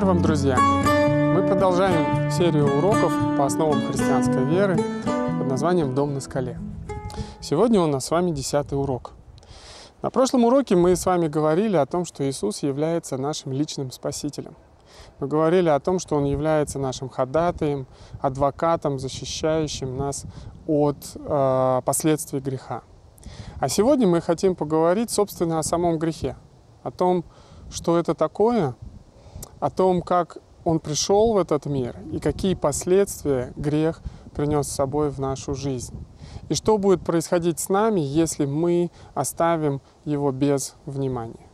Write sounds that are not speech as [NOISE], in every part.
Мир вам, друзья! Мы продолжаем серию уроков по основам христианской веры под названием «Дом на скале». Сегодня у нас с вами десятый урок. На прошлом уроке мы с вами говорили о том, что Иисус является нашим личным спасителем. Мы говорили о том, что Он является нашим ходатаем, адвокатом, защищающим нас от э, последствий греха. А сегодня мы хотим поговорить, собственно, о самом грехе, о том, что это такое, о том, как он пришел в этот мир и какие последствия грех принес с собой в нашу жизнь. И что будет происходить с нами, если мы оставим его без внимания.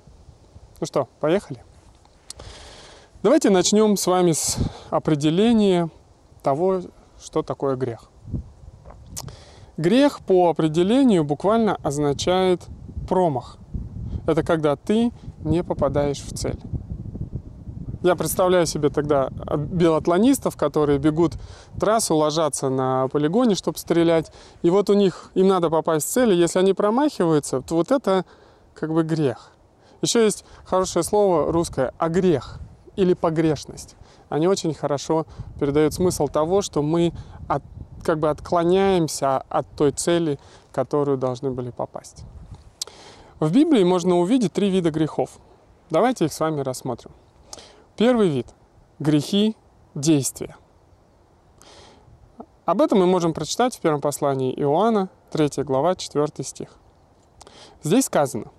Ну что, поехали? Давайте начнем с вами с определения того, что такое грех. Грех по определению буквально означает промах. Это когда ты не попадаешь в цель. Я представляю себе тогда биатлонистов, которые бегут трассу, ложатся на полигоне, чтобы стрелять. И вот у них, им надо попасть в цель, и если они промахиваются, то вот это как бы грех. Еще есть хорошее слово русское «огрех» или «погрешность». Они очень хорошо передают смысл того, что мы от, как бы отклоняемся от той цели, в которую должны были попасть. В Библии можно увидеть три вида грехов. Давайте их с вами рассмотрим. Первый вид – грехи действия. Об этом мы можем прочитать в первом послании Иоанна, 3 глава, 4 стих. Здесь сказано,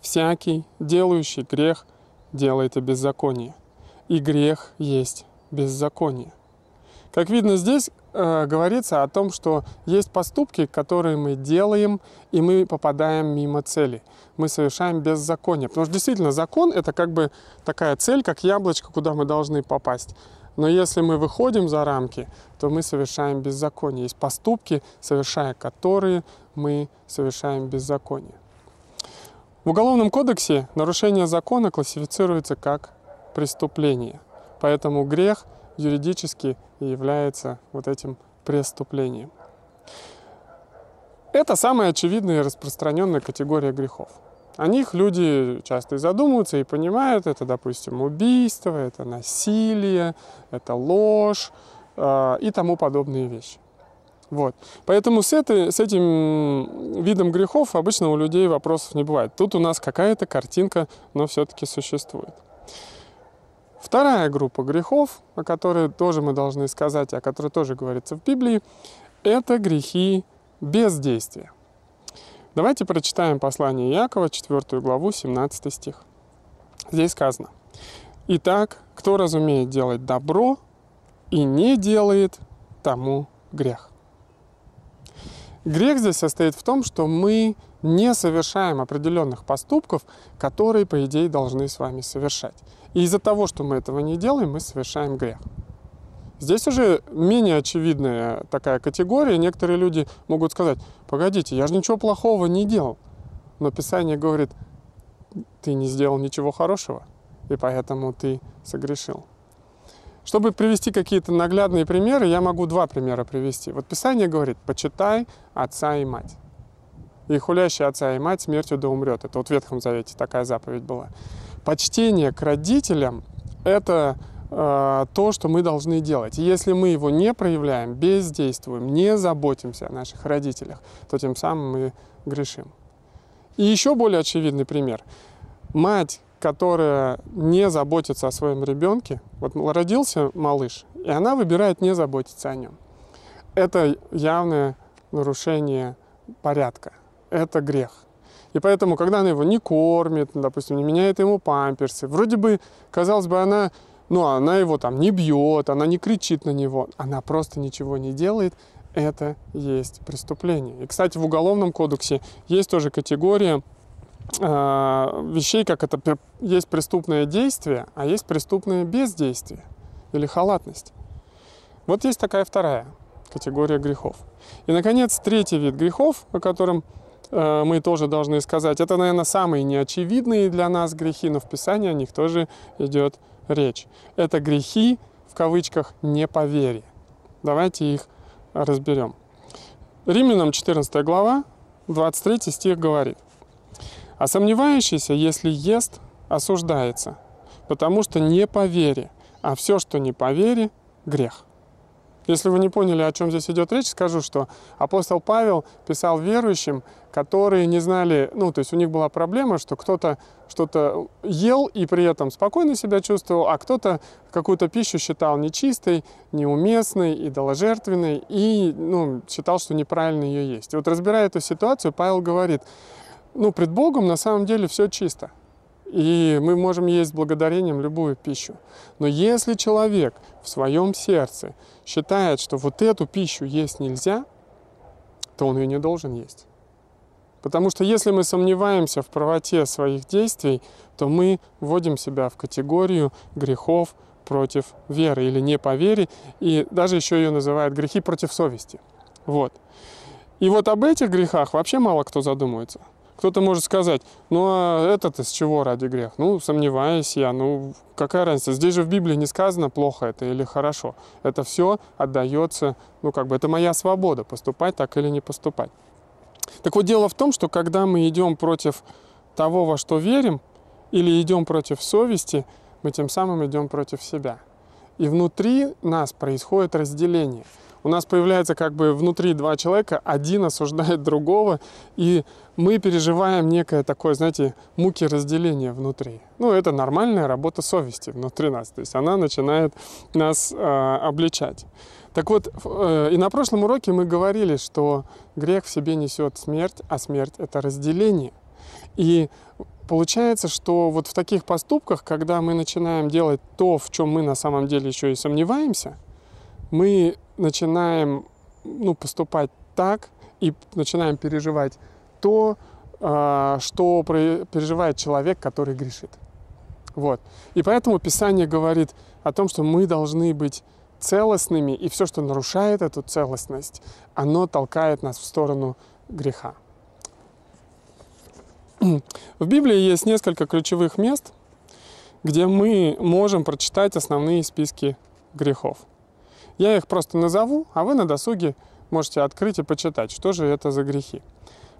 «Всякий, делающий грех, делает и беззаконие, и грех есть беззаконие». Как видно здесь, э, говорится о том, что есть поступки, которые мы делаем, и мы попадаем мимо цели. Мы совершаем беззаконие. Потому что действительно закон — это как бы такая цель, как яблочко, куда мы должны попасть. Но если мы выходим за рамки, то мы совершаем беззаконие. Есть поступки, совершая которые мы совершаем беззаконие. В Уголовном кодексе нарушение закона классифицируется как преступление. Поэтому грех юридически является вот этим преступлением. Это самая очевидная и распространенная категория грехов. О них люди часто и задумываются и понимают, это, допустим, убийство, это насилие, это ложь э, и тому подобные вещи. Вот. Поэтому с, этой, с этим видом грехов обычно у людей вопросов не бывает. Тут у нас какая-то картинка, но все-таки существует. Вторая группа грехов, о которой тоже мы должны сказать, о которой тоже говорится в Библии, это грехи бездействия. Давайте прочитаем послание Якова, 4 главу, 17 стих. Здесь сказано, «Итак, кто разумеет делать добро и не делает, тому грех». Грех здесь состоит в том, что мы не совершаем определенных поступков, которые, по идее, должны с вами совершать. И из-за того, что мы этого не делаем, мы совершаем грех. Здесь уже менее очевидная такая категория. Некоторые люди могут сказать, погодите, я же ничего плохого не делал. Но Писание говорит, ты не сделал ничего хорошего, и поэтому ты согрешил. Чтобы привести какие-то наглядные примеры, я могу два примера привести. Вот Писание говорит, почитай отца и мать и хулящий отца и мать смертью да умрет. Это вот в Ветхом Завете такая заповедь была. Почтение к родителям – это э, то, что мы должны делать. Если мы его не проявляем, бездействуем, не заботимся о наших родителях, то тем самым мы грешим. И еще более очевидный пример. Мать, которая не заботится о своем ребенке, вот родился малыш, и она выбирает не заботиться о нем. Это явное нарушение порядка это грех. И поэтому, когда она его не кормит, допустим, не меняет ему памперсы, вроде бы, казалось бы, она, ну, она его там не бьет, она не кричит на него, она просто ничего не делает, это есть преступление. И, кстати, в Уголовном кодексе есть тоже категория э, вещей, как это есть преступное действие, а есть преступное бездействие или халатность. Вот есть такая вторая категория грехов. И, наконец, третий вид грехов, о котором мы тоже должны сказать. Это, наверное, самые неочевидные для нас грехи, но в Писании о них тоже идет речь. Это грехи, в кавычках, неповерия. Давайте их разберем. Римлянам 14 глава, 23 стих говорит. «А сомневающийся, если ест, осуждается, потому что не по вере, а все, что не по вере, грех. Если вы не поняли, о чем здесь идет речь, скажу, что апостол Павел писал верующим, которые не знали, ну, то есть у них была проблема, что кто-то что-то ел и при этом спокойно себя чувствовал, а кто-то какую-то пищу считал нечистой, неуместной, идоложертвенной и, ну, считал, что неправильно ее есть. И вот разбирая эту ситуацию, Павел говорит, ну, пред Богом на самом деле все чисто. И мы можем есть благодарением любую пищу. Но если человек в своем сердце считает, что вот эту пищу есть нельзя, то он ее не должен есть. Потому что если мы сомневаемся в правоте своих действий, то мы вводим себя в категорию грехов против веры или не по вере, и даже еще ее называют грехи против совести. Вот. И вот об этих грехах вообще мало кто задумывается. Кто-то может сказать, ну а этот из чего ради грех? Ну, сомневаюсь я, ну какая разница? Здесь же в Библии не сказано, плохо это или хорошо. Это все отдается, ну как бы это моя свобода, поступать так или не поступать. Так вот, дело в том, что когда мы идем против того, во что верим, или идем против совести, мы тем самым идем против себя. И внутри нас происходит разделение – у нас появляется как бы внутри два человека, один осуждает другого, и мы переживаем некое такое, знаете, муки разделения внутри. Ну, это нормальная работа совести внутри нас, то есть она начинает нас э, обличать. Так вот, э, и на прошлом уроке мы говорили, что грех в себе несет смерть, а смерть — это разделение. И получается, что вот в таких поступках, когда мы начинаем делать то, в чем мы на самом деле еще и сомневаемся, мы начинаем ну, поступать так и начинаем переживать то, а, что переживает человек, который грешит. Вот. И поэтому Писание говорит о том, что мы должны быть целостными, и все, что нарушает эту целостность, оно толкает нас в сторону греха. В Библии есть несколько ключевых мест, где мы можем прочитать основные списки грехов. Я их просто назову, а вы на досуге можете открыть и почитать, что же это за грехи.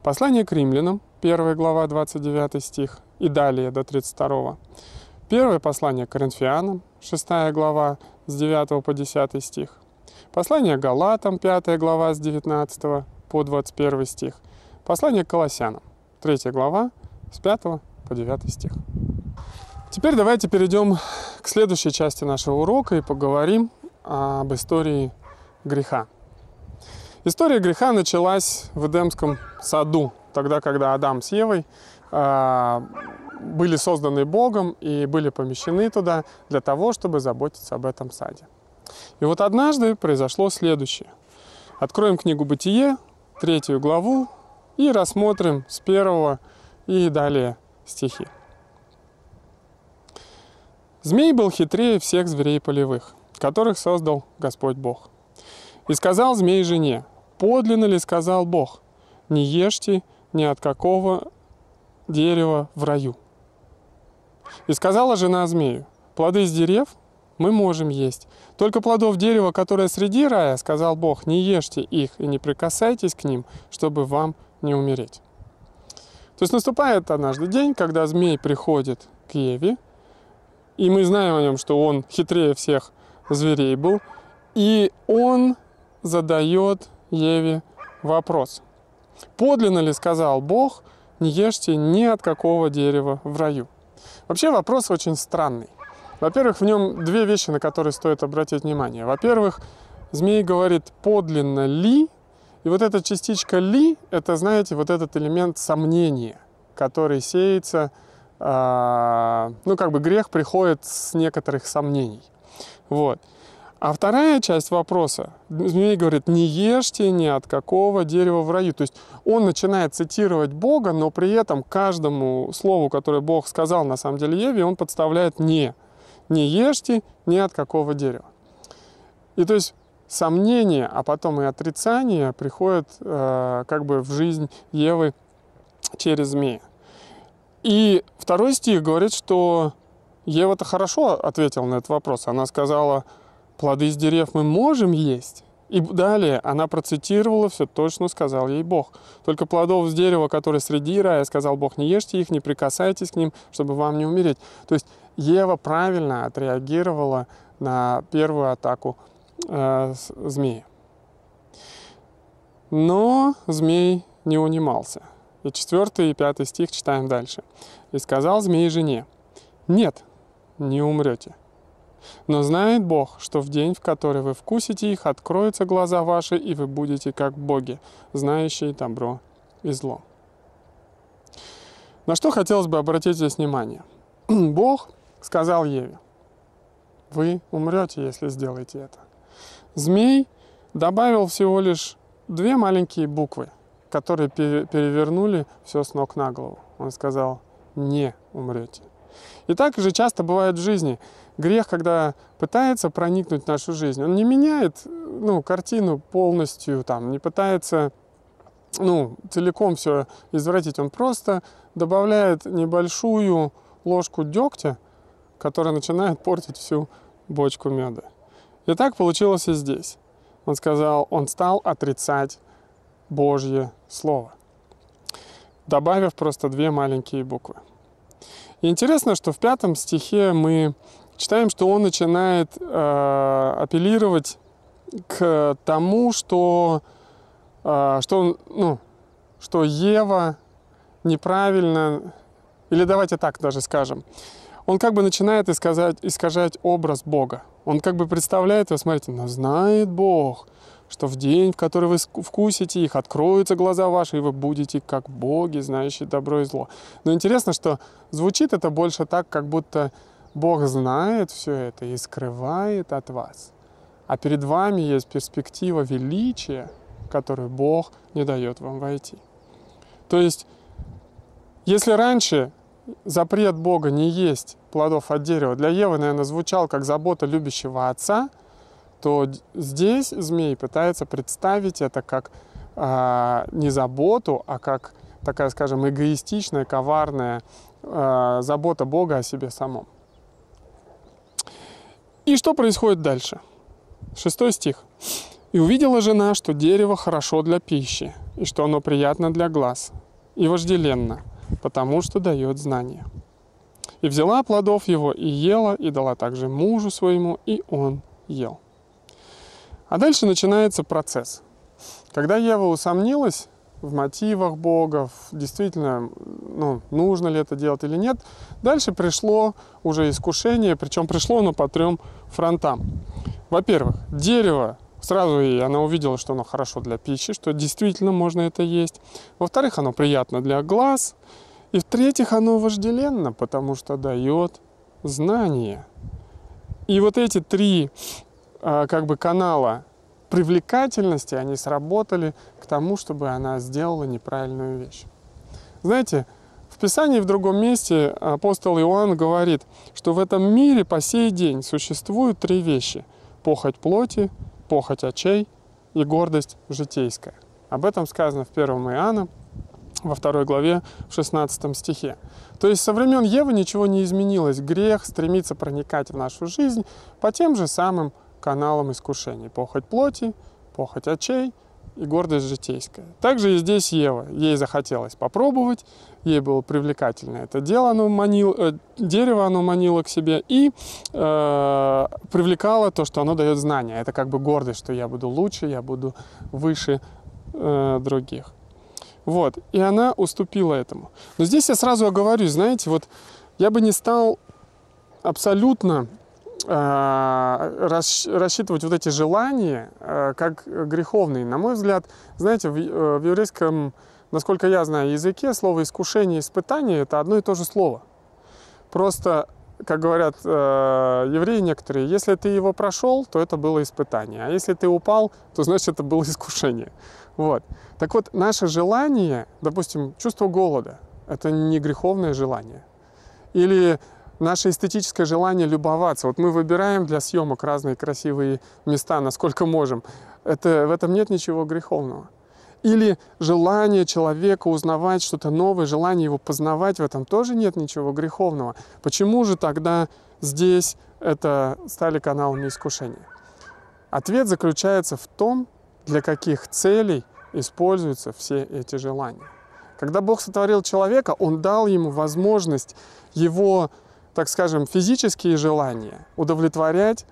Послание к римлянам, 1 глава, 29 стих и далее до 32. Первое послание к коринфянам, 6 глава, с 9 по 10 стих. Послание к галатам, 5 глава, с 19 по 21 стих. Послание к колоссянам, 3 глава, с 5 по 9 стих. Теперь давайте перейдем к следующей части нашего урока и поговорим об истории греха. История греха началась в Эдемском саду, тогда, когда Адам с Евой э, были созданы Богом и были помещены туда для того, чтобы заботиться об этом саде. И вот однажды произошло следующее. Откроем книгу «Бытие», третью главу, и рассмотрим с первого и далее стихи. Змей был хитрее всех зверей полевых – которых создал Господь Бог. И сказал змей жене, подлинно ли сказал Бог, не ешьте ни от какого дерева в раю. И сказала жена змею, плоды с дерев мы можем есть. Только плодов дерева, которое среди рая, сказал Бог, не ешьте их и не прикасайтесь к ним, чтобы вам не умереть. То есть наступает однажды день, когда змей приходит к Еве, и мы знаем о нем, что он хитрее всех зверей был. И он задает Еве вопрос. Подлинно ли сказал Бог, не ешьте ни от какого дерева в раю? Вообще вопрос очень странный. Во-первых, в нем две вещи, на которые стоит обратить внимание. Во-первых, змей говорит, подлинно ли, и вот эта частичка ли, это, знаете, вот этот элемент сомнения, который сеется, э, ну, как бы грех приходит с некоторых сомнений. Вот. А вторая часть вопроса, змей говорит, не ешьте ни от какого дерева в раю. То есть он начинает цитировать Бога, но при этом каждому слову, которое Бог сказал на самом деле Еве, он подставляет «не». Не ешьте ни от какого дерева. И то есть сомнение, а потом и отрицание приходят э, как бы в жизнь Евы через змея. И второй стих говорит, что Ева-то хорошо ответила на этот вопрос. Она сказала, плоды из дерев мы можем есть, И далее она процитировала все точно, сказал ей Бог. Только плодов с дерева, которые среди рая, сказал Бог, не ешьте их, не прикасайтесь к ним, чтобы вам не умереть. То есть Ева правильно отреагировала на первую атаку э, змея. Но змей не унимался. И четвертый и пятый стих читаем дальше. «И сказал змей жене, нет, не умрете. Но знает Бог, что в день, в который вы вкусите их, откроются глаза ваши, и вы будете как боги, знающие добро и зло». На что хотелось бы обратить здесь внимание? [CLEARS THROAT] Бог сказал Еве, вы умрете, если сделаете это. Змей добавил всего лишь две маленькие буквы, которые перевернули все с ног на голову. Он сказал, не умрете. И так же часто бывает в жизни. Грех, когда пытается проникнуть в нашу жизнь, он не меняет ну, картину полностью, там, не пытается ну, целиком все извратить. Он просто добавляет небольшую ложку дегтя, которая начинает портить всю бочку меда. И так получилось и здесь. Он сказал, он стал отрицать Божье Слово, добавив просто две маленькие буквы. И интересно, что в пятом стихе мы читаем, что он начинает э, апеллировать к тому, что, э, что, ну, что Ева неправильно, или давайте так даже скажем, он как бы начинает искажать, искажать образ Бога. Он как бы представляет его, смотрите, но знает Бог, что в день, в который вы вкусите их, откроются глаза ваши, и вы будете как боги, знающие добро и зло. Но интересно, что звучит это больше так, как будто Бог знает все это и скрывает от вас. А перед вами есть перспектива величия, которую Бог не дает вам войти. То есть, если раньше запрет Бога не есть плодов от дерева для Евы, наверное, звучал как забота любящего отца, то здесь змей пытается представить это как э, не заботу, а как такая, скажем, эгоистичная, коварная э, забота Бога о себе самом. И что происходит дальше? Шестой стих. «И увидела жена, что дерево хорошо для пищи, и что оно приятно для глаз, и вожделенно, потому что дает знания. И взяла плодов его и ела, и дала также мужу своему, и он ел. А дальше начинается процесс. Когда Ева усомнилась в мотивах Бога, действительно, ну, нужно ли это делать или нет, дальше пришло уже искушение, причем пришло оно по трем фронтам. Во-первых, дерево Сразу и она увидела, что оно хорошо для пищи, что действительно можно это есть. Во-вторых, оно приятно для глаз. И в-третьих, оно вожделенно, потому что дает знания. И вот эти три а, как бы канала привлекательности, они сработали к тому, чтобы она сделала неправильную вещь. Знаете, в Писании в другом месте апостол Иоанн говорит, что в этом мире по сей день существуют три вещи. Похоть плоти, похоть очей и гордость житейская. Об этом сказано в 1 Иоанна, во второй главе, в 16 стихе. То есть со времен Евы ничего не изменилось. Грех стремится проникать в нашу жизнь по тем же самым каналам искушений. Похоть плоти, похоть очей – и гордость житейская. Также и здесь Ева. Ей захотелось попробовать, ей было привлекательно это дело, оно манило, э, дерево оно манило к себе и э, привлекало то, что оно дает знания. Это как бы гордость, что я буду лучше, я буду выше э, других. Вот. И она уступила этому. Но здесь я сразу оговорюсь, знаете, вот я бы не стал абсолютно Э, рассчитывать вот эти желания э, как греховные. На мой взгляд, знаете, в э, еврейском, насколько я знаю, языке слово искушение и испытание это одно и то же слово. Просто, как говорят евреи некоторые, если ты его прошел, то это было испытание. А если ты упал, то значит это было искушение. Вот. Так вот, наше желание, допустим, чувство голода, это не греховное желание. Или наше эстетическое желание любоваться. Вот мы выбираем для съемок разные красивые места, насколько можем. Это, в этом нет ничего греховного. Или желание человека узнавать что-то новое, желание его познавать, в этом тоже нет ничего греховного. Почему же тогда здесь это стали каналами искушения? Ответ заключается в том, для каких целей используются все эти желания. Когда Бог сотворил человека, Он дал ему возможность его, так скажем, физические желания удовлетворять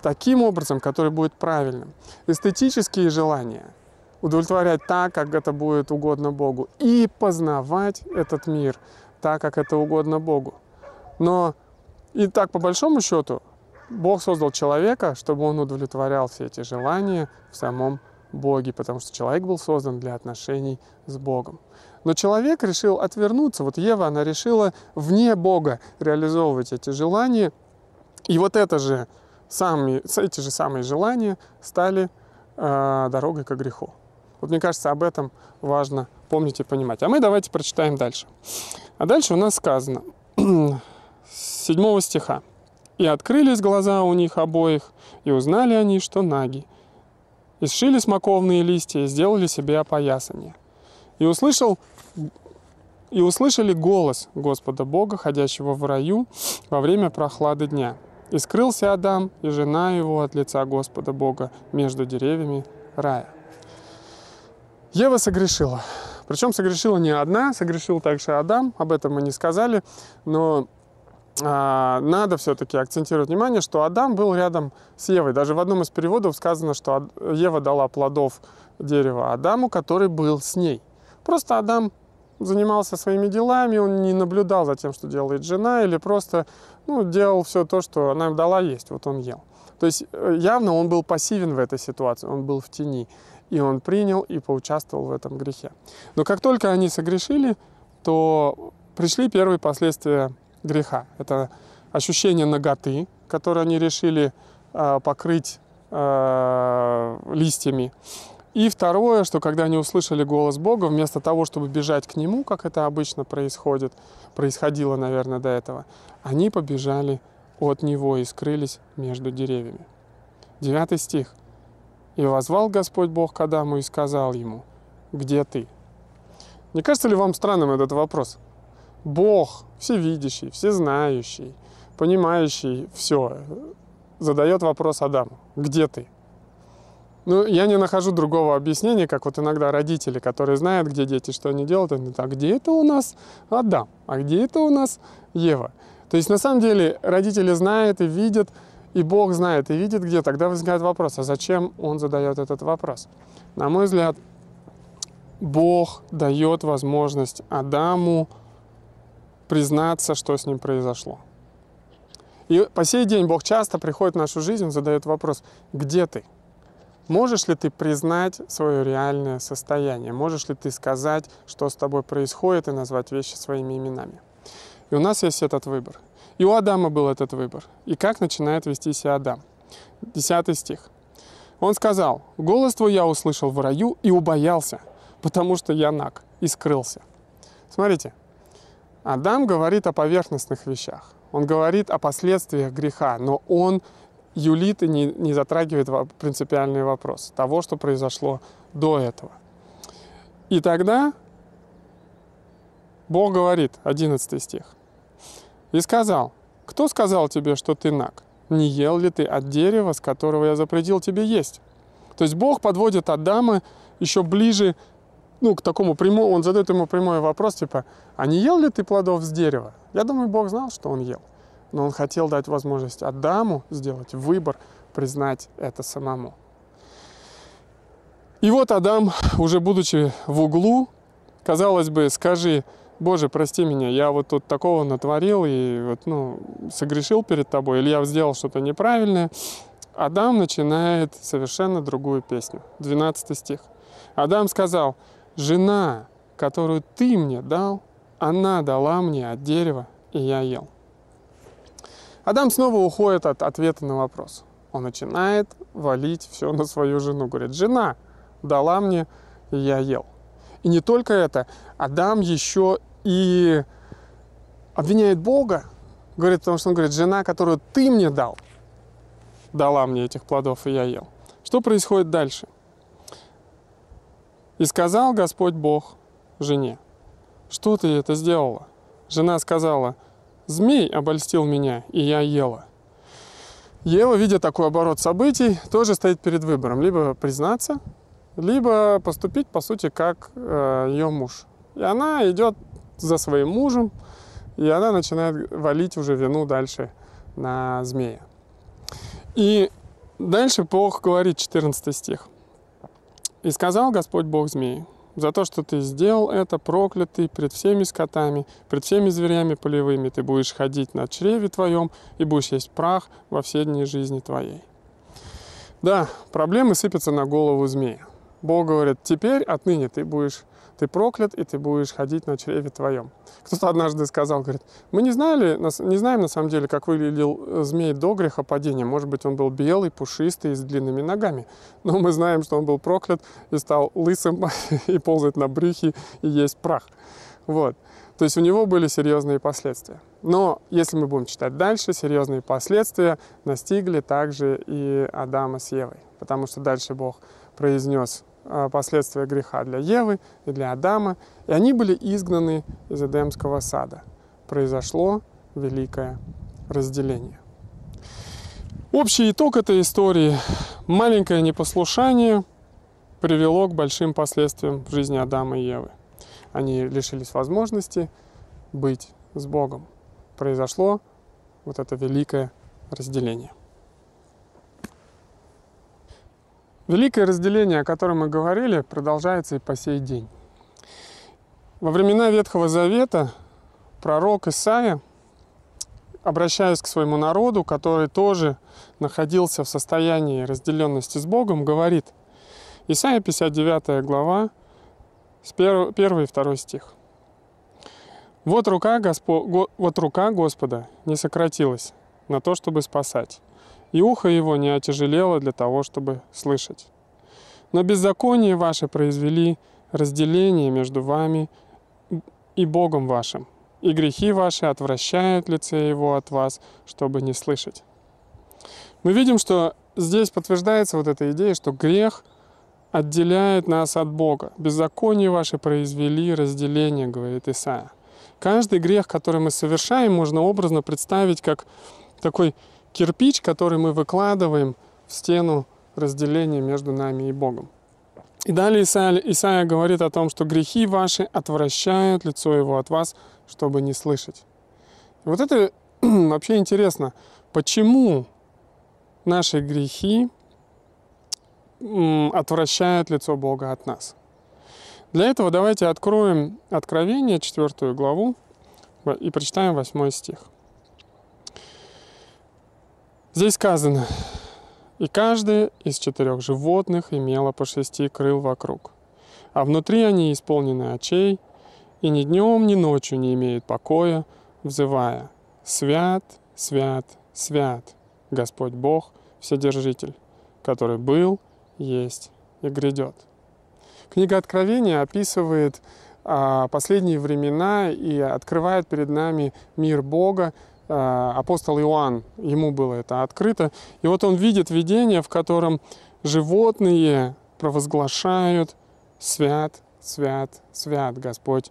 таким образом, который будет правильным. Эстетические желания удовлетворять так, как это будет угодно Богу. И познавать этот мир так, как это угодно Богу. Но и так, по большому счету, Бог создал человека, чтобы он удовлетворял все эти желания в самом Боге, потому что человек был создан для отношений с Богом. Но человек решил отвернуться. Вот Ева, она решила вне Бога реализовывать эти желания. И вот это же сами, эти же самые желания стали э, дорогой к греху. Вот мне кажется, об этом важно помнить и понимать. А мы давайте прочитаем дальше. А дальше у нас сказано, [CLEARS THROAT] с 7 стиха. «И открылись глаза у них обоих, и узнали они, что наги. И сшили смоковные листья, и сделали себе опоясание. И услышал и услышали голос Господа Бога, ходящего в раю во время прохлады дня. И скрылся Адам и жена его от лица Господа Бога между деревьями рая. Ева согрешила. Причем согрешила не одна, согрешил также Адам, об этом мы не сказали, но а, надо все-таки акцентировать внимание, что Адам был рядом с Евой. Даже в одном из переводов сказано, что Ева дала плодов дерева Адаму, который был с ней. Просто Адам занимался своими делами, он не наблюдал за тем, что делает жена, или просто ну, делал все то, что она им дала есть, вот он ел. То есть э, явно он был пассивен в этой ситуации, он был в тени, и он принял и поучаствовал в этом грехе. Но как только они согрешили, то пришли первые последствия греха. Это ощущение наготы, которое они решили э, покрыть э, листьями. И второе, что когда они услышали голос Бога, вместо того, чтобы бежать к Нему, как это обычно происходит, происходило, наверное, до этого, они побежали от Него и скрылись между деревьями. Девятый стих. «И возвал Господь Бог к Адаму и сказал ему, где ты?» Не кажется ли вам странным этот вопрос? Бог, всевидящий, всезнающий, понимающий все, задает вопрос Адаму, где ты? Ну, я не нахожу другого объяснения, как вот иногда родители, которые знают, где дети, что они делают, они говорят, а где это у нас Адам, а где это у нас Ева? То есть на самом деле родители знают и видят, и Бог знает и видит, где. Тогда возникает вопрос, а зачем он задает этот вопрос? На мой взгляд, Бог дает возможность Адаму признаться, что с ним произошло. И по сей день Бог часто приходит в нашу жизнь, задает вопрос, где ты? Можешь ли ты признать свое реальное состояние? Можешь ли ты сказать, что с тобой происходит, и назвать вещи своими именами? И у нас есть этот выбор. И у Адама был этот выбор. И как начинает вести себя Адам? Десятый стих. Он сказал, «Голос твой я услышал в раю и убоялся, потому что я наг и скрылся». Смотрите, Адам говорит о поверхностных вещах. Он говорит о последствиях греха, но он юлит и не, не затрагивает принципиальный вопрос того, что произошло до этого. И тогда Бог говорит, 11 стих, «И сказал, кто сказал тебе, что ты наг? Не ел ли ты от дерева, с которого я запретил тебе есть?» То есть Бог подводит Адама еще ближе ну, к такому прямому, он задает ему прямой вопрос, типа, а не ел ли ты плодов с дерева? Я думаю, Бог знал, что он ел но он хотел дать возможность Адаму сделать выбор, признать это самому. И вот Адам, уже будучи в углу, казалось бы, скажи, Боже, прости меня, я вот тут такого натворил и вот, ну, согрешил перед тобой, или я сделал что-то неправильное. Адам начинает совершенно другую песню. 12 стих. Адам сказал, жена, которую ты мне дал, она дала мне от дерева, и я ел. Адам снова уходит от ответа на вопрос. Он начинает валить все на свою жену. Говорит, жена дала мне, и я ел. И не только это, Адам еще и обвиняет Бога. Говорит, потому что он говорит, жена, которую ты мне дал, дала мне этих плодов, и я ел. Что происходит дальше? И сказал Господь Бог жене, что ты это сделала? Жена сказала, Змей обольстил меня, и я ела. Ева, видя такой оборот событий, тоже стоит перед выбором. Либо признаться, либо поступить, по сути, как э, ее муж. И она идет за своим мужем, и она начинает валить уже вину дальше на змея. И дальше Бог говорит, 14 стих. «И сказал Господь Бог змеи, за то, что ты сделал это, проклятый пред всеми скотами, пред всеми зверями полевыми, ты будешь ходить на чреве твоем и будешь есть прах во все дни жизни твоей». Да, проблемы сыпятся на голову змея. Бог говорит, теперь отныне ты будешь ты проклят, и ты будешь ходить на чреве твоем. Кто-то однажды сказал, говорит, мы не знали, не знаем на самом деле, как выглядел э, змей до грехопадения. Может быть, он был белый, пушистый, с длинными ногами. Но мы знаем, что он был проклят и стал лысым, [LAUGHS] и ползать на брюхе, и есть прах. Вот. То есть у него были серьезные последствия. Но если мы будем читать дальше, серьезные последствия настигли также и Адама с Евой. Потому что дальше Бог произнес последствия греха для Евы и для Адама, и они были изгнаны из Эдемского сада. Произошло великое разделение. Общий итог этой истории – маленькое непослушание привело к большим последствиям в жизни Адама и Евы. Они лишились возможности быть с Богом. Произошло вот это великое разделение. Великое разделение, о котором мы говорили, продолжается и по сей день. Во времена Ветхого Завета пророк Исаия, обращаясь к своему народу, который тоже находился в состоянии разделенности с Богом, говорит, Исаия 59 глава, с 1 и 2 стих. «Вот рука, Госпо... вот рука Господа не сократилась на то, чтобы спасать, и ухо его не отяжелело для того, чтобы слышать. Но беззаконие ваше произвели разделение между вами и Богом вашим, и грехи ваши отвращают лице его от вас, чтобы не слышать. Мы видим, что здесь подтверждается вот эта идея, что грех отделяет нас от Бога. Беззаконие ваши произвели разделение, говорит Исаия. Каждый грех, который мы совершаем, можно образно представить как такой кирпич, который мы выкладываем в стену разделения между нами и Богом. И далее Исаия, Исаия говорит о том, что грехи ваши отвращают лицо его от вас, чтобы не слышать. И вот это [CLEARS THROAT] вообще интересно, почему наши грехи отвращают лицо Бога от нас. Для этого давайте откроем Откровение, 4 главу, и прочитаем 8 стих. Здесь сказано, «И каждое из четырех животных имело по шести крыл вокруг, а внутри они исполнены очей, и ни днем, ни ночью не имеют покоя, взывая, «Свят, свят, свят, Господь Бог, Вседержитель, который был, есть и грядет». Книга Откровения описывает а, последние времена и открывает перед нами мир Бога, апостол Иоанн, ему было это открыто. И вот он видит видение, в котором животные провозглашают «Свят, свят, свят Господь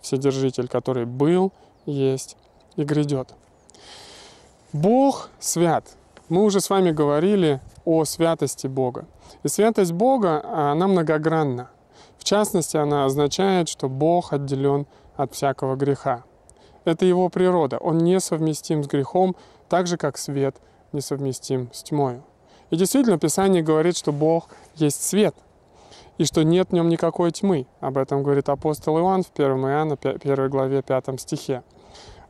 Вседержитель, который был, есть и грядет». Бог свят. Мы уже с вами говорили о святости Бога. И святость Бога, она многогранна. В частности, она означает, что Бог отделен от всякого греха. Это его природа. Он несовместим с грехом, так же, как свет несовместим с тьмой. И действительно, Писание говорит, что Бог есть свет, и что нет в нем никакой тьмы. Об этом говорит апостол Иоанн в 1 Иоанна 1 главе 5 стихе.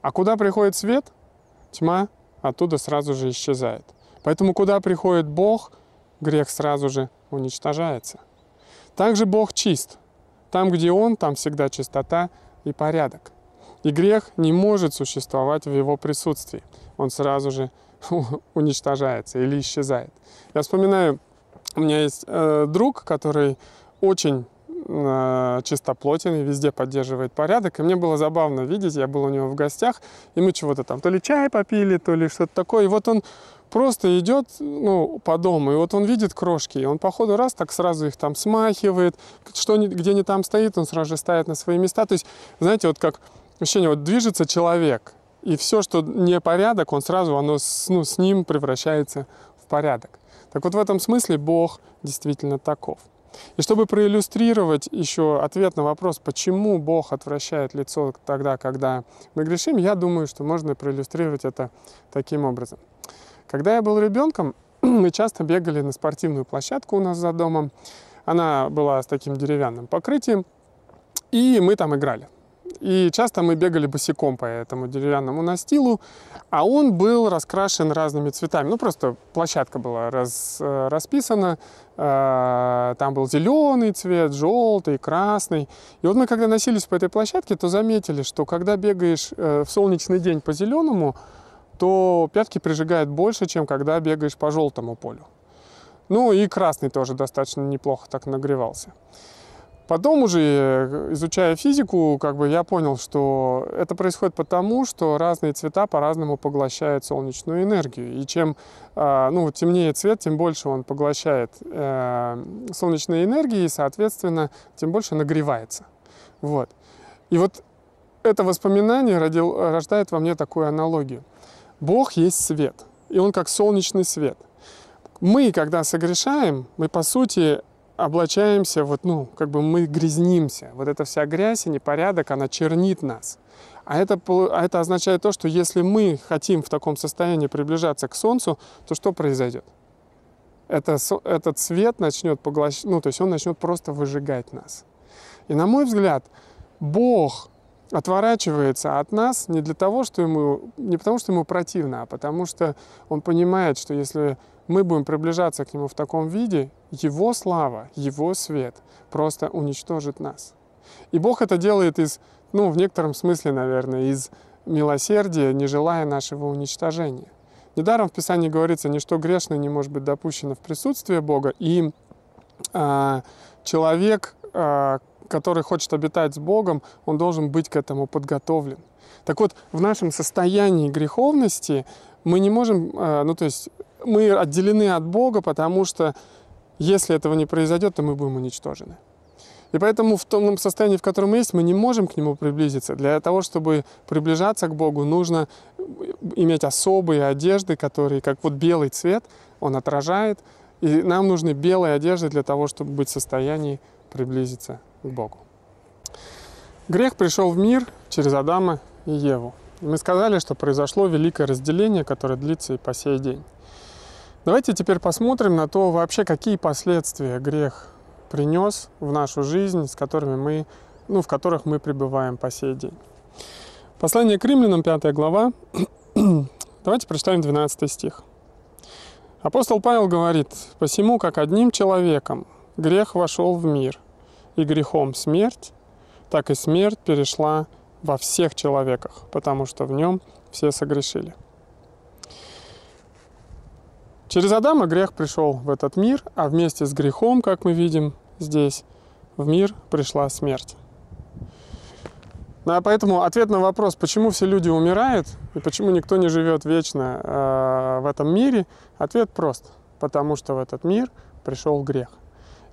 А куда приходит свет, тьма оттуда сразу же исчезает. Поэтому куда приходит Бог, грех сразу же уничтожается. Также Бог чист. Там, где Он, там всегда чистота и порядок. И грех не может существовать в его присутствии. Он сразу же [LAUGHS] уничтожается или исчезает. Я вспоминаю, у меня есть э, друг, который очень э, чистоплотен и везде поддерживает порядок. И мне было забавно видеть, я был у него в гостях, и мы чего-то там, то ли чай попили, то ли что-то такое. И вот он просто идет ну, по дому, и вот он видит крошки, и он по ходу раз так сразу их там смахивает, что где не там стоит, он сразу же ставит на свои места. То есть, знаете, вот как ощущение, вот движется человек, и все, что не порядок, он сразу, оно с, ну, с ним превращается в порядок. Так вот в этом смысле Бог действительно таков. И чтобы проиллюстрировать еще ответ на вопрос, почему Бог отвращает лицо тогда, когда мы грешим, я думаю, что можно проиллюстрировать это таким образом. Когда я был ребенком, [CLEARS THROAT] мы часто бегали на спортивную площадку у нас за домом. Она была с таким деревянным покрытием, и мы там играли. И часто мы бегали босиком по этому деревянному настилу, а он был раскрашен разными цветами. Ну, просто площадка была раз, э, расписана. Э, там был зеленый цвет, желтый, красный. И вот мы, когда носились по этой площадке, то заметили, что когда бегаешь э, в солнечный день по зеленому, то пятки прижигает больше, чем когда бегаешь по желтому полю. Ну и красный тоже достаточно неплохо так нагревался. Потом уже, э, изучая физику, как бы я понял, что это происходит потому, что разные цвета по-разному поглощают солнечную энергию. И чем а, ну, темнее цвет, тем больше он поглощает э, солнечной энергии, и, соответственно, тем больше нагревается. Вот. И вот это воспоминание родил, рождает во мне такую аналогию. Бог есть свет, и Он как солнечный свет. Мы, когда согрешаем, мы, по сути, облачаемся, вот, ну, как бы мы грязнимся. Вот эта вся грязь и непорядок, она чернит нас. А это, а это означает то, что если мы хотим в таком состоянии приближаться к Солнцу, то что произойдет? Это, этот свет начнет поглощать, ну, то есть он начнет просто выжигать нас. И на мой взгляд, Бог отворачивается от нас не для того, что ему, не потому, что ему противно, а потому что он понимает, что если мы будем приближаться к Нему в таком виде, Его слава, Его свет просто уничтожит нас. И Бог это делает из, ну, в некотором смысле, наверное, из милосердия, не желая нашего уничтожения. Недаром в Писании говорится, ничто грешное не может быть допущено в присутствие Бога, и э, человек, э, который хочет обитать с Богом, он должен быть к этому подготовлен. Так вот, в нашем состоянии греховности мы не можем, э, ну то есть мы отделены от Бога, потому что если этого не произойдет, то мы будем уничтожены. И поэтому в том состоянии, в котором мы есть, мы не можем к Нему приблизиться. Для того, чтобы приближаться к Богу, нужно иметь особые одежды, которые, как вот белый цвет, он отражает. И нам нужны белые одежды для того, чтобы быть в состоянии приблизиться к Богу. Грех пришел в мир через Адама и Еву. Мы сказали, что произошло великое разделение, которое длится и по сей день. Давайте теперь посмотрим на то вообще, какие последствия грех принес в нашу жизнь, с которыми мы, ну, в которых мы пребываем по сей день. Послание к римлянам, 5 глава. [CLEARS THROAT] Давайте прочитаем 12 стих. Апостол Павел говорит, «Посему, как одним человеком грех вошел в мир, и грехом смерть, так и смерть перешла во всех человеках, потому что в нем все согрешили». Через Адама грех пришел в этот мир, а вместе с грехом, как мы видим здесь, в мир пришла смерть. Ну, а поэтому ответ на вопрос, почему все люди умирают и почему никто не живет вечно э, в этом мире, ответ прост. Потому что в этот мир пришел грех.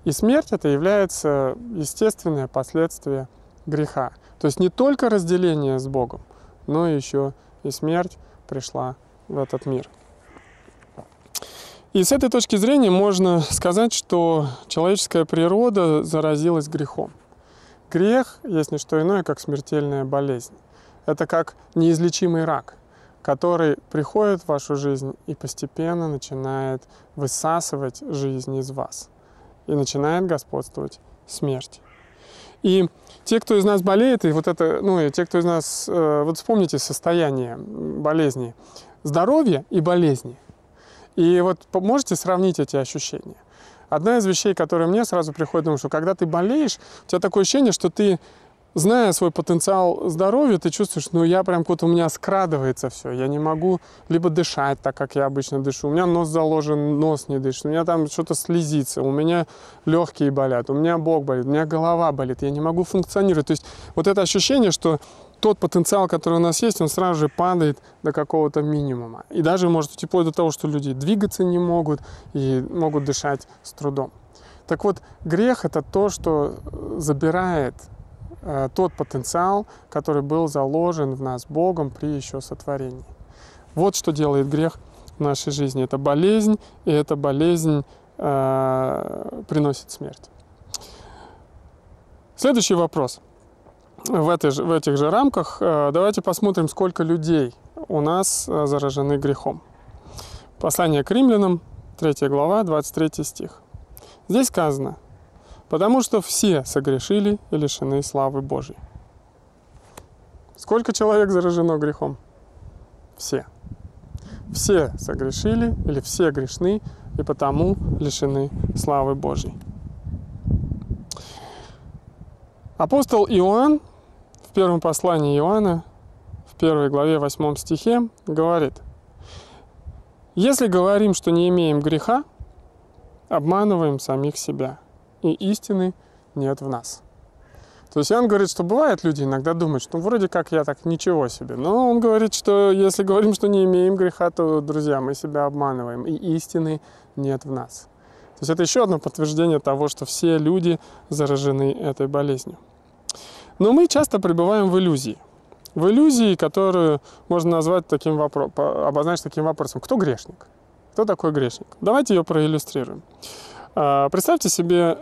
И смерть это является естественное последствие греха. То есть не только разделение с Богом, но еще и смерть пришла в этот мир. И с этой точки зрения можно сказать, что человеческая природа заразилась грехом. Грех есть не что иное, как смертельная болезнь. Это как неизлечимый рак, который приходит в вашу жизнь и постепенно начинает высасывать жизнь из вас. И начинает господствовать смерть. И те, кто из нас болеет, и вот это, ну, и те, кто из нас, э, вот вспомните состояние болезни, здоровья и болезни – и вот можете сравнить эти ощущения? Одна из вещей, которая мне сразу приходит, на что когда ты болеешь, у тебя такое ощущение, что ты, зная свой потенциал здоровья, ты чувствуешь, ну я прям как-то у меня скрадывается все, я не могу либо дышать так, как я обычно дышу, у меня нос заложен, нос не дышит, у меня там что-то слезится, у меня легкие болят, у меня бок болит, у меня голова болит, я не могу функционировать. То есть вот это ощущение, что тот потенциал, который у нас есть, он сразу же падает до какого-то минимума. И даже может вплоть до того, что люди двигаться не могут и могут дышать с трудом. Так вот, грех это то, что забирает тот потенциал, который был заложен в нас Богом при еще сотворении. Вот что делает грех в нашей жизни. Это болезнь, и эта болезнь э, приносит смерть. Следующий вопрос. В, этой в этих же рамках э, давайте посмотрим, сколько людей у нас э, заражены грехом. Послание к римлянам, 3 глава, 23 стих. Здесь сказано, потому что все согрешили и лишены славы Божьей. Сколько человек заражено грехом? Все. Все согрешили или все грешны и потому лишены славы Божьей. Апостол Иоанн в первом послании Иоанна, в первой главе 8 стихе, говорит, «Если говорим, что не имеем греха, обманываем самих себя, и истины нет в нас». То есть он говорит, что бывает люди иногда думают, что вроде как я так ничего себе. Но он говорит, что если говорим, что не имеем греха, то, друзья, мы себя обманываем, и истины нет в нас. То есть это еще одно подтверждение того, что все люди заражены этой болезнью. Но мы часто пребываем в иллюзии. В иллюзии, которую можно назвать таким вопросом, обозначить таким вопросом. Кто грешник? Кто такой грешник? Давайте ее проиллюстрируем. А, представьте себе,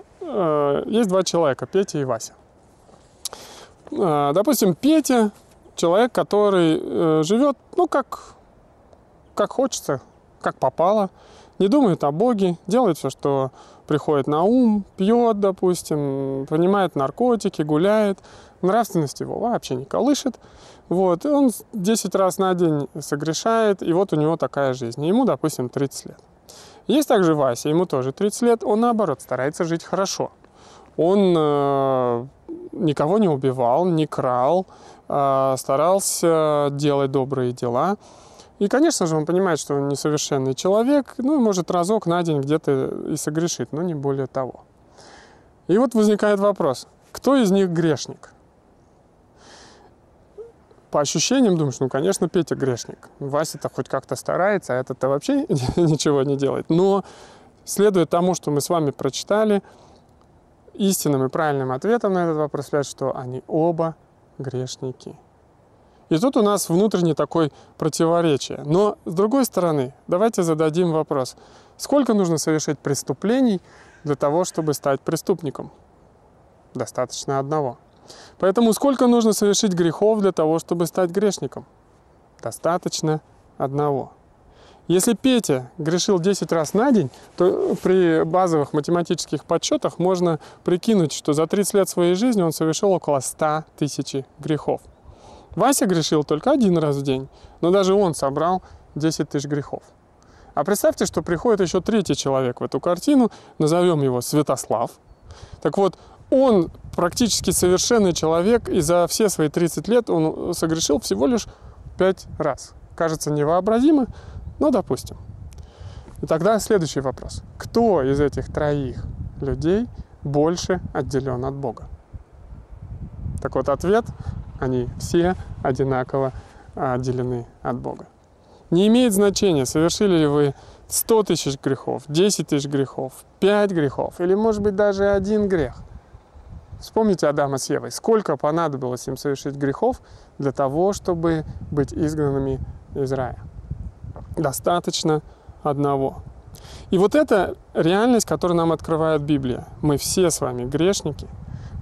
есть два человека, Петя и Вася. А, допустим, Петя, человек, который э, живет, ну, как, как хочется, как попало, не думает о Боге, делает все, что приходит на ум, пьет, допустим, принимает наркотики, гуляет, нравственность его вообще не колышет. Вот, и он 10 раз на день согрешает, и вот у него такая жизнь. Ему, допустим, 30 лет. Есть также Вася, ему тоже 30 лет, он наоборот старается жить хорошо. Он э, никого не убивал, не крал, э, старался делать добрые дела. И, конечно же, он понимает, что он несовершенный человек, ну может разок на день где-то и согрешит, но не более того. И вот возникает вопрос, кто из них грешник? По ощущениям думаешь, ну, конечно, Петя грешник. Вася-то хоть как-то старается, а этот-то вообще [LAUGHS] ничего не делает. Но, следуя тому, что мы с вами прочитали, истинным и правильным ответом на этот вопрос является, что они оба грешники. И тут у нас внутренне такое противоречие. Но, с другой стороны, давайте зададим вопрос. Сколько нужно совершить преступлений для того, чтобы стать преступником? Достаточно одного. Поэтому сколько нужно совершить грехов для того, чтобы стать грешником? Достаточно одного. Если Петя грешил 10 раз на день, то при базовых математических подсчетах можно прикинуть, что за 30 лет своей жизни он совершил около 100 тысяч грехов. Вася грешил только один раз в день, но даже он собрал 10 тысяч грехов. А представьте, что приходит еще третий человек в эту картину, назовем его Святослав. Так вот, он практически совершенный человек, и за все свои 30 лет он согрешил всего лишь 5 раз. Кажется невообразимо, ну, допустим. И тогда следующий вопрос. Кто из этих троих людей больше отделен от Бога? Так вот, ответ – они все одинаково отделены от Бога. Не имеет значения, совершили ли вы 100 тысяч грехов, 10 тысяч грехов, 5 грехов или, может быть, даже один грех. Вспомните Адама с Евой. Сколько понадобилось им совершить грехов для того, чтобы быть изгнанными из рая? достаточно одного. И вот это реальность, которую нам открывает Библия. Мы все с вами грешники,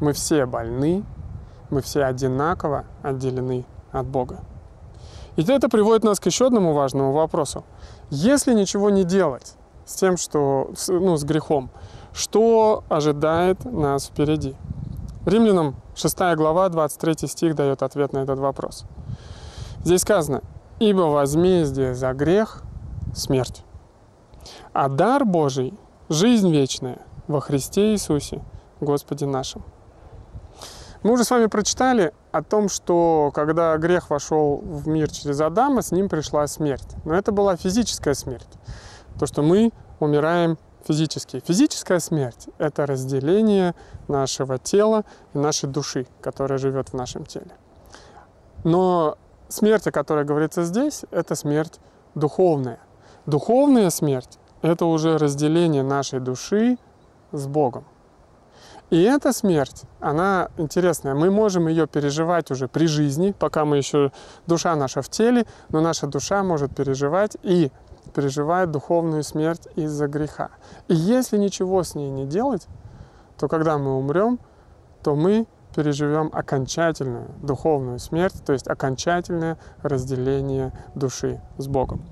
мы все больны, мы все одинаково отделены от Бога. И это приводит нас к еще одному важному вопросу. Если ничего не делать с тем, что, ну, с грехом, что ожидает нас впереди? Римлянам 6 глава, 23 стих дает ответ на этот вопрос. Здесь сказано, Ибо возмездие за грех – смерть. А дар Божий – жизнь вечная во Христе Иисусе, Господе нашим. Мы уже с вами прочитали о том, что когда грех вошел в мир через Адама, с ним пришла смерть. Но это была физическая смерть. То, что мы умираем физически. Физическая смерть – это разделение нашего тела и нашей души, которая живет в нашем теле. Но смерть, о которой говорится здесь, это смерть духовная. Духовная смерть – это уже разделение нашей души с Богом. И эта смерть, она интересная. Мы можем ее переживать уже при жизни, пока мы еще душа наша в теле, но наша душа может переживать и переживает духовную смерть из-за греха. И если ничего с ней не делать, то когда мы умрем, то мы переживем окончательную духовную смерть, то есть окончательное разделение души с Богом.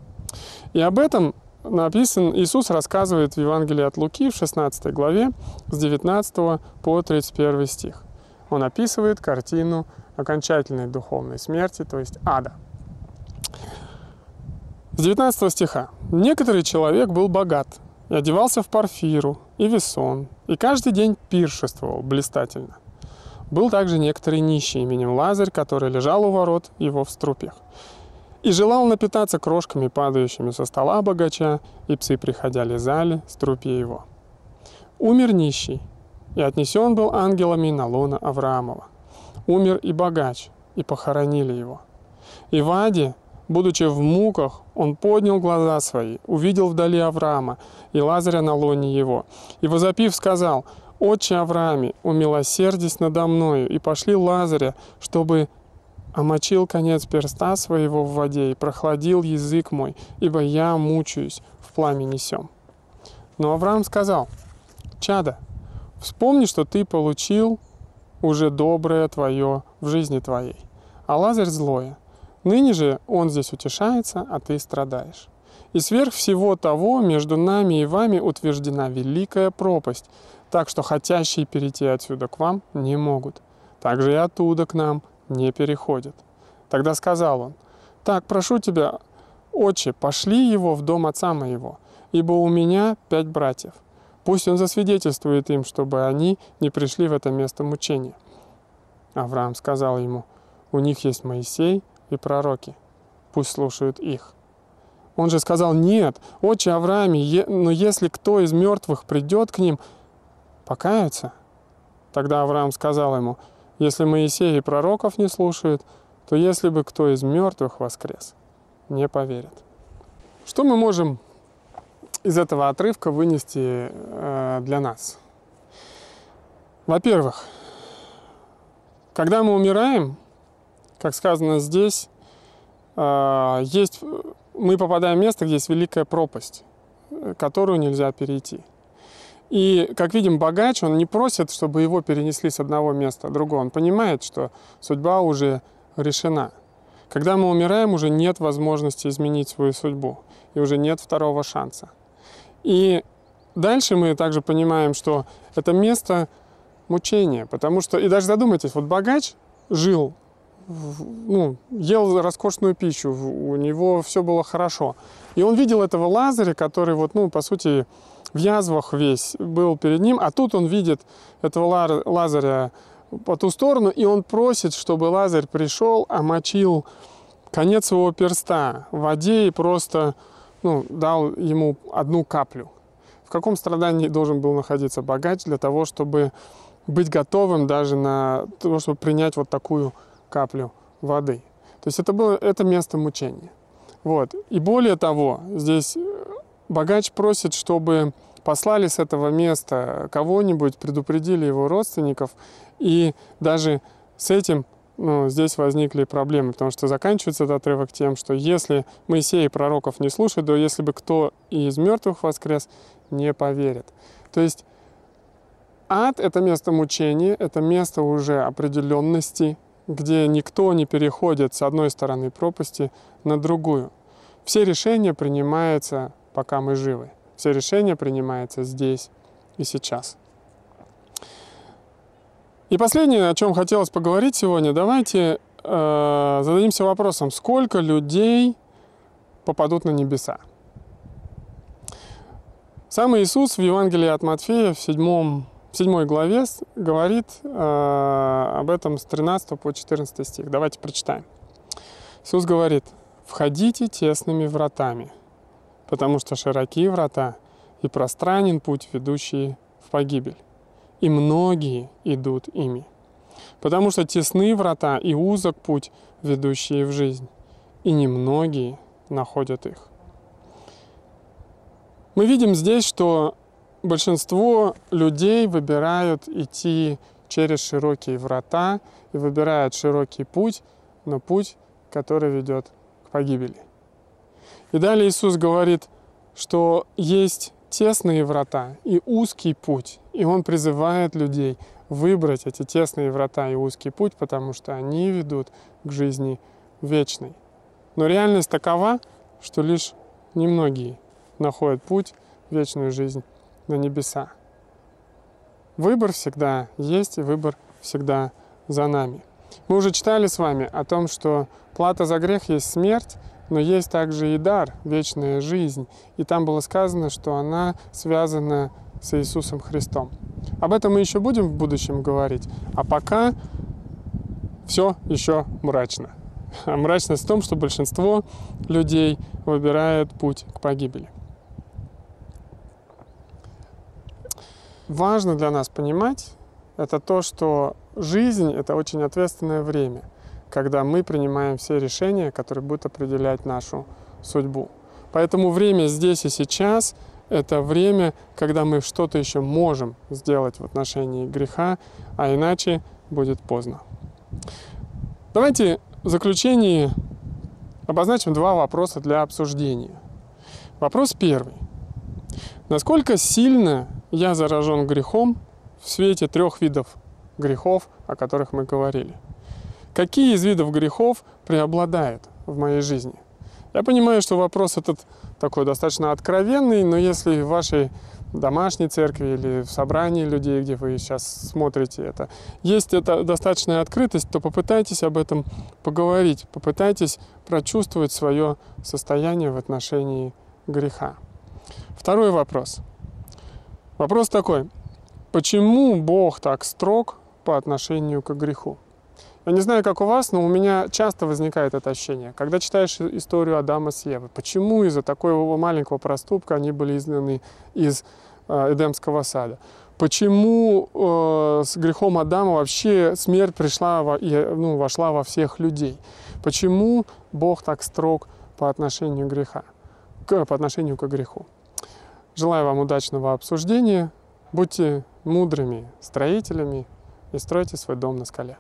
И об этом написан, Иисус рассказывает в Евангелии от Луки в 16 главе с 19 по 31 стих. Он описывает картину окончательной духовной смерти, то есть ада. С 19 стиха. «Некоторый человек был богат, и одевался в парфиру и весон, и каждый день пиршествовал блистательно. Был также некоторый нищий именем Лазарь, который лежал у ворот его в струпьях и желал напитаться крошками, падающими со стола богача, и псы, приходя, лизали струпья его. Умер нищий, и отнесен был ангелами на лона Авраамова. Умер и богач, и похоронили его. И в Аде, будучи в муках, он поднял глаза свои, увидел вдали Авраама и Лазаря на лоне его, и, возопив, сказал, «Отче Аврааме, умилосердись надо мною, и пошли Лазаря, чтобы омочил конец перста своего в воде и прохладил язык мой, ибо я мучаюсь в пламени сем. Но Авраам сказал, «Чада, вспомни, что ты получил уже доброе твое в жизни твоей, а Лазарь злое. Ныне же он здесь утешается, а ты страдаешь. И сверх всего того между нами и вами утверждена великая пропасть, так что хотящие перейти отсюда к вам не могут. Также и оттуда к нам не переходит. Тогда сказал он, «Так, прошу тебя, отче, пошли его в дом отца моего, ибо у меня пять братьев. Пусть он засвидетельствует им, чтобы они не пришли в это место мучения». Авраам сказал ему, «У них есть Моисей и пророки, пусть слушают их». Он же сказал, «Нет, отче Аврааме, но если кто из мертвых придет к ним, покаются». Тогда Авраам сказал ему, если Моисей и пророков не слушают, то если бы кто из мертвых воскрес, не поверят. Что мы можем из этого отрывка вынести э, для нас? Во-первых, когда мы умираем, как сказано здесь, э, есть, мы попадаем в место, где есть великая пропасть, э, которую нельзя перейти. И, как видим, богач, он не просит, чтобы его перенесли с одного места в другое. Он понимает, что судьба уже решена. Когда мы умираем, уже нет возможности изменить свою судьбу. И уже нет второго шанса. И дальше мы также понимаем, что это место мучения. Потому что, и даже задумайтесь, вот богач жил, ну, ел роскошную пищу, у него все было хорошо. И он видел этого Лазаря, который вот, ну, по сути, в язвах весь был перед ним, а тут он видит этого Лазаря по ту сторону, и он просит, чтобы Лазарь пришел, омочил конец своего перста в воде и просто ну, дал ему одну каплю. В каком страдании должен был находиться богач для того, чтобы быть готовым даже на то, чтобы принять вот такую каплю воды. То есть это было это место мучения. Вот. И более того, здесь богач просит, чтобы послали с этого места кого-нибудь, предупредили его родственников, и даже с этим ну, здесь возникли проблемы, потому что заканчивается этот отрывок тем, что если Моисей и пророков не слушают, то если бы кто из мертвых воскрес, не поверит. То есть ад — это место мучения, это место уже определенности, где никто не переходит с одной стороны пропасти на другую. Все решения принимаются пока мы живы. Все решения принимаются здесь и сейчас. И последнее, о чем хотелось поговорить сегодня, давайте э, зададимся вопросом, сколько людей попадут на небеса. Сам Иисус в Евангелии от Матфея в 7, в 7 главе говорит э, об этом с 13 по 14 стих. Давайте прочитаем. Иисус говорит, «Входите тесными вратами, потому что широки врата и пространен путь, ведущий в погибель, и многие идут ими. Потому что тесны врата и узок путь, ведущий в жизнь, и немногие находят их. Мы видим здесь, что большинство людей выбирают идти через широкие врата и выбирают широкий путь, но путь, который ведет к погибели. И далее Иисус говорит, что есть тесные врата и узкий путь. И Он призывает людей выбрать эти тесные врата и узкий путь, потому что они ведут к жизни вечной. Но реальность такова, что лишь немногие находят путь в вечную жизнь на небеса. Выбор всегда есть, и выбор всегда за нами. Мы уже читали с вами о том, что плата за грех есть смерть, но есть также и дар, вечная жизнь. И там было сказано, что она связана с Иисусом Христом. Об этом мы еще будем в будущем говорить. А пока все еще мрачно. А [LAUGHS] мрачность в том, что большинство людей выбирает путь к погибели. Важно для нас понимать, это то, что жизнь — это очень ответственное время, когда мы принимаем все решения, которые будут определять нашу судьбу. Поэтому время здесь и сейчас — это время, когда мы что-то еще можем сделать в отношении греха, а иначе будет поздно. Давайте в заключении обозначим два вопроса для обсуждения. Вопрос первый. Насколько сильно я заражен грехом в свете трех видов грехов, о которых мы говорили? Какие из видов грехов преобладают в моей жизни? Я понимаю, что вопрос этот такой достаточно откровенный, но если в вашей домашней церкви или в собрании людей, где вы сейчас смотрите это, есть эта достаточная открытость, то попытайтесь об этом поговорить, попытайтесь прочувствовать свое состояние в отношении греха. Второй вопрос. Вопрос такой. Почему Бог так строг по отношению к греху? Я не знаю, как у вас, но у меня часто возникает это ощущение. Когда читаешь историю Адама с Евой, почему из-за такого маленького проступка они были изгнаны из э, Эдемского сада? Почему э, с грехом Адама вообще смерть пришла во, и, ну, вошла во всех людей? Почему Бог так строг по отношению греха, к, по отношению к греху? Желаю вам удачного обсуждения. Будьте мудрыми строителями и стройте свой дом на скале.